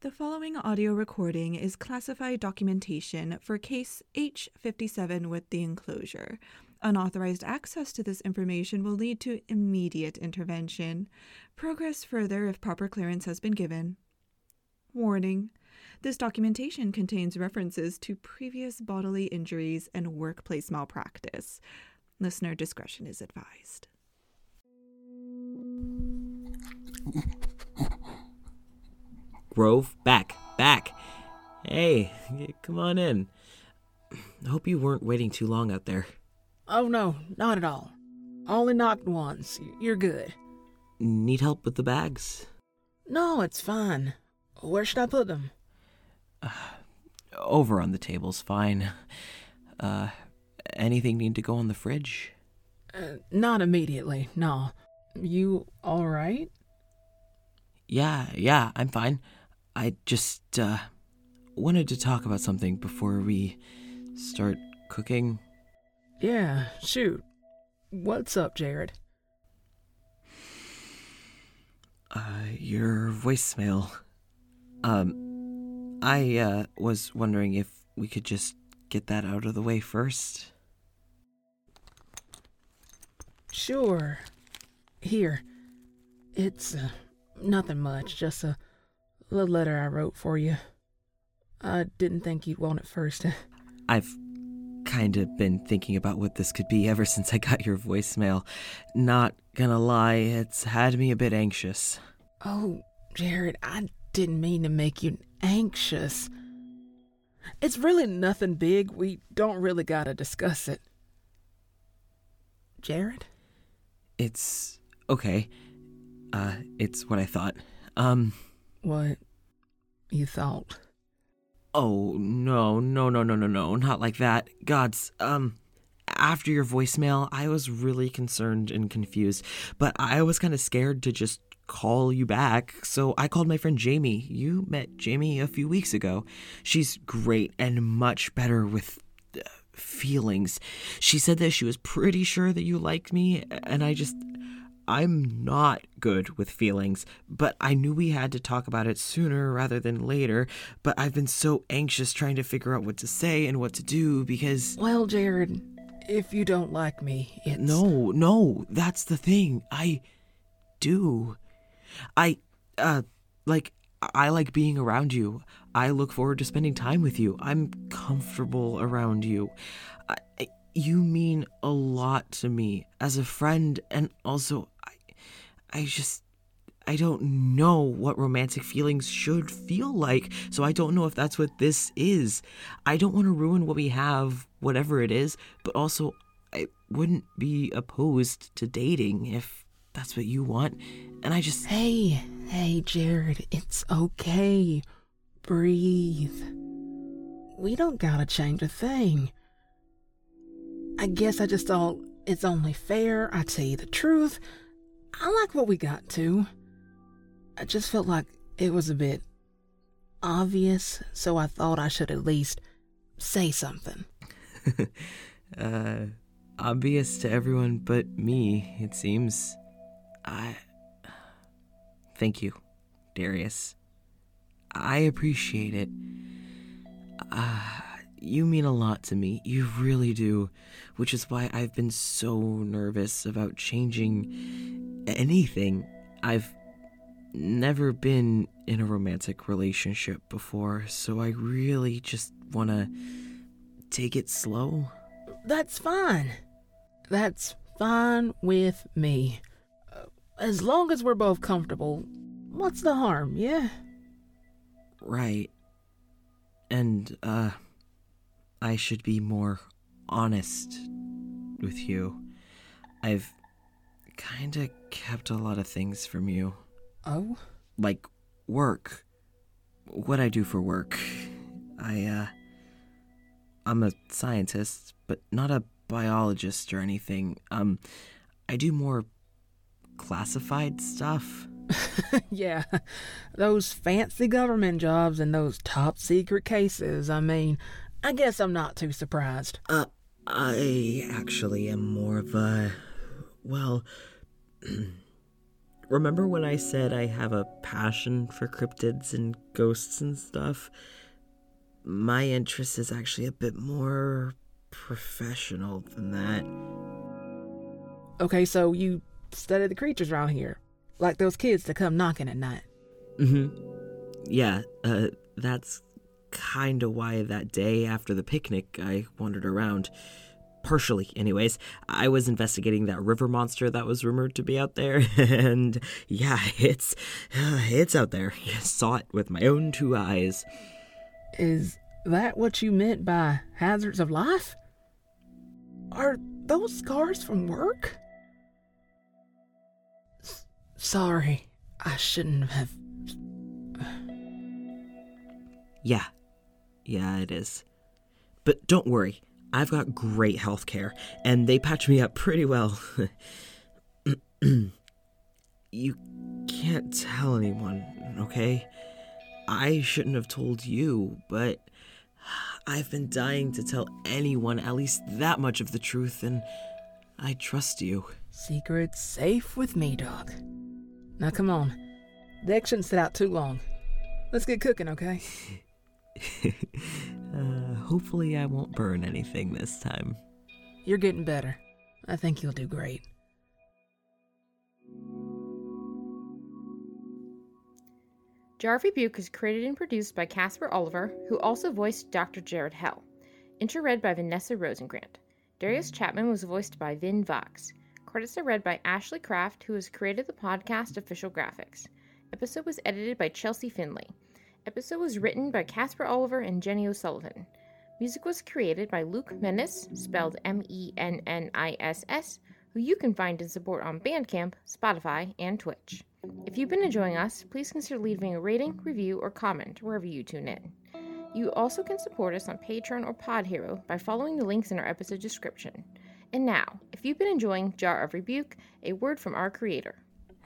The following audio recording is classified documentation for case H57 with the enclosure. Unauthorized access to this information will lead to immediate intervention. Progress further if proper clearance has been given. Warning this documentation contains references to previous bodily injuries and workplace malpractice. Listener discretion is advised. Grove, back, back. Hey, come on in. I hope you weren't waiting too long out there. Oh, no, not at all. Only knocked once. You're good. Need help with the bags? No, it's fine. Where should I put them? Uh, over on the table's fine. Uh, anything need to go on the fridge? Uh, not immediately, no. You alright? Yeah, yeah, I'm fine. I just, uh, wanted to talk about something before we start cooking. Yeah, shoot. What's up, Jared? Uh, your voicemail. Um, I, uh, was wondering if we could just get that out of the way first. Sure. Here. It's, uh, nothing much, just a little letter I wrote for you. I didn't think you'd want it first. I've kind of been thinking about what this could be ever since I got your voicemail. Not gonna lie, it's had me a bit anxious. Oh, Jared, I didn't mean to make you anxious. It's really nothing big. We don't really gotta discuss it. Jared? It's okay. Uh, it's what I thought. Um. What you thought? Oh, no, no, no, no, no, no, not like that. Gods, um, after your voicemail, I was really concerned and confused, but I was kind of scared to just call you back, so I called my friend Jamie. You met Jamie a few weeks ago. She's great and much better with uh, feelings. She said that she was pretty sure that you liked me, and I just. I'm not good with feelings, but I knew we had to talk about it sooner rather than later. But I've been so anxious trying to figure out what to say and what to do because. Well, Jared, if you don't like me, it's. No, no, that's the thing. I do. I, uh, like, I like being around you. I look forward to spending time with you. I'm comfortable around you. I, you mean a lot to me as a friend, and also I just I don't know what romantic feelings should feel like, so I don't know if that's what this is. I don't want to ruin what we have, whatever it is, but also I wouldn't be opposed to dating if that's what you want. And I just Hey, hey Jared, it's okay. Breathe. We don't gotta change a thing. I guess I just thought it's only fair I tell you the truth I like what we got to. I just felt like it was a bit obvious, so I thought I should at least say something. uh, obvious to everyone but me, it seems. I. Thank you, Darius. I appreciate it. Uh, you mean a lot to me. You really do. Which is why I've been so nervous about changing anything. I've never been in a romantic relationship before, so I really just want to take it slow. That's fine. That's fine with me. As long as we're both comfortable, what's the harm, yeah? Right. And, uh, I should be more honest with you. I've kind of kept a lot of things from you. Oh? Like work. What I do for work. I, uh. I'm a scientist, but not a biologist or anything. Um, I do more classified stuff. yeah, those fancy government jobs and those top secret cases. I mean, I guess I'm not too surprised. Uh, I actually am more of a. Well. remember when I said I have a passion for cryptids and ghosts and stuff? My interest is actually a bit more professional than that. Okay, so you study the creatures around here, like those kids that come knocking at night. Mm hmm. Yeah, uh, that's kinda why that day after the picnic I wandered around. Partially, anyways. I was investigating that river monster that was rumored to be out there, and yeah, it's it's out there. I saw it with my own two eyes. Is that what you meant by hazards of life? Are those scars from work? S- sorry, I shouldn't have. Yeah, yeah, it is. But don't worry, I've got great health care, and they patch me up pretty well. you can't tell anyone, okay? I shouldn't have told you, but I've been dying to tell anyone at least that much of the truth, and I trust you. Secret's safe with me, dog. Now come on. Egg shouldn't sit out too long. Let's get cooking, okay? uh, hopefully, I won't burn anything this time. You're getting better. I think you'll do great. Jar of Rebuke is created and produced by Casper Oliver, who also voiced Dr. Jared Hell. Intro read by Vanessa Rosengrant. Darius Chapman was voiced by Vin Vox. Credits are read by Ashley Kraft, who has created the podcast official graphics. Episode was edited by Chelsea Finley. Episode was written by Casper Oliver and Jenny O'Sullivan. Music was created by Luke Menniss, spelled M E N N I S S, who you can find and support on Bandcamp, Spotify, and Twitch. If you've been enjoying us, please consider leaving a rating, review, or comment wherever you tune in. You also can support us on Patreon or Pod Hero by following the links in our episode description. And now, if you've been enjoying Jar of Rebuke, a word from our creator.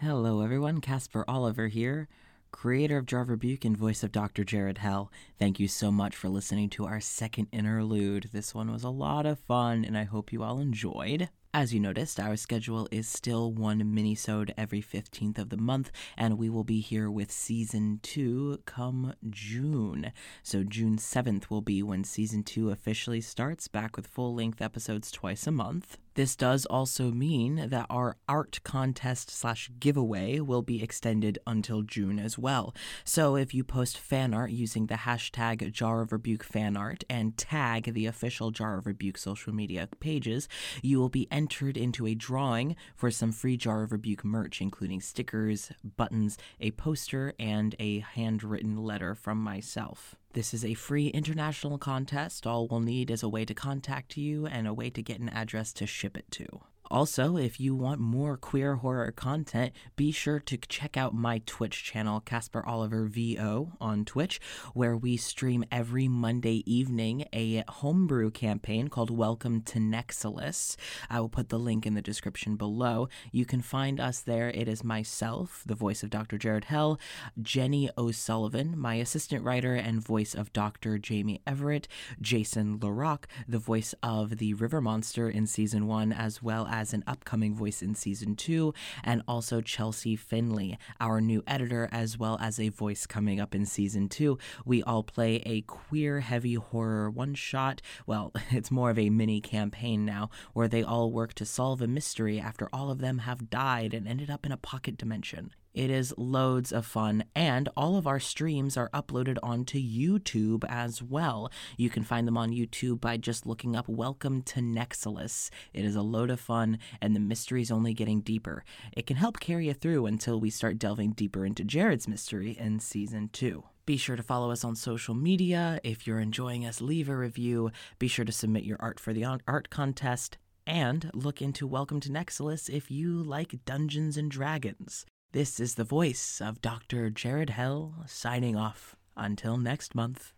Hello, everyone. Casper Oliver here, creator of Jar Rebuke and voice of Dr. Jared Hell. Thank you so much for listening to our second interlude. This one was a lot of fun, and I hope you all enjoyed. As you noticed, our schedule is still one minisode every 15th of the month, and we will be here with season 2 come June. So June 7th will be when season 2 officially starts, back with full-length episodes twice a month. This does also mean that our art contest slash giveaway will be extended until June as well. So if you post fan art using the hashtag Jar of Rebuke fan art and tag the official Jar of Rebuke social media pages, you will be entered into a drawing for some free Jar of Rebuke merch, including stickers, buttons, a poster, and a handwritten letter from myself. This is a free international contest. All we'll need is a way to contact you and a way to get an address to ship it to. Also, if you want more queer horror content, be sure to check out my Twitch channel, Casper Oliver VO, on Twitch, where we stream every Monday evening a homebrew campaign called Welcome to Nexilus. I will put the link in the description below. You can find us there. It is myself, the voice of Dr. Jared Hell, Jenny O'Sullivan, my assistant writer and voice of Dr. Jamie Everett, Jason LaRock, the voice of the River Monster in season one, as well as as an upcoming voice in season two, and also Chelsea Finley, our new editor, as well as a voice coming up in season two. We all play a queer heavy horror one shot. Well, it's more of a mini campaign now, where they all work to solve a mystery after all of them have died and ended up in a pocket dimension. It is loads of fun, and all of our streams are uploaded onto YouTube as well. You can find them on YouTube by just looking up Welcome to Nexilus. It is a load of fun, and the mystery is only getting deeper. It can help carry you through until we start delving deeper into Jared's mystery in season two. Be sure to follow us on social media. If you're enjoying us, leave a review. Be sure to submit your art for the art contest. And look into Welcome to Nexilus if you like Dungeons and Dragons. This is the voice of Dr. Jared Hell signing off. Until next month.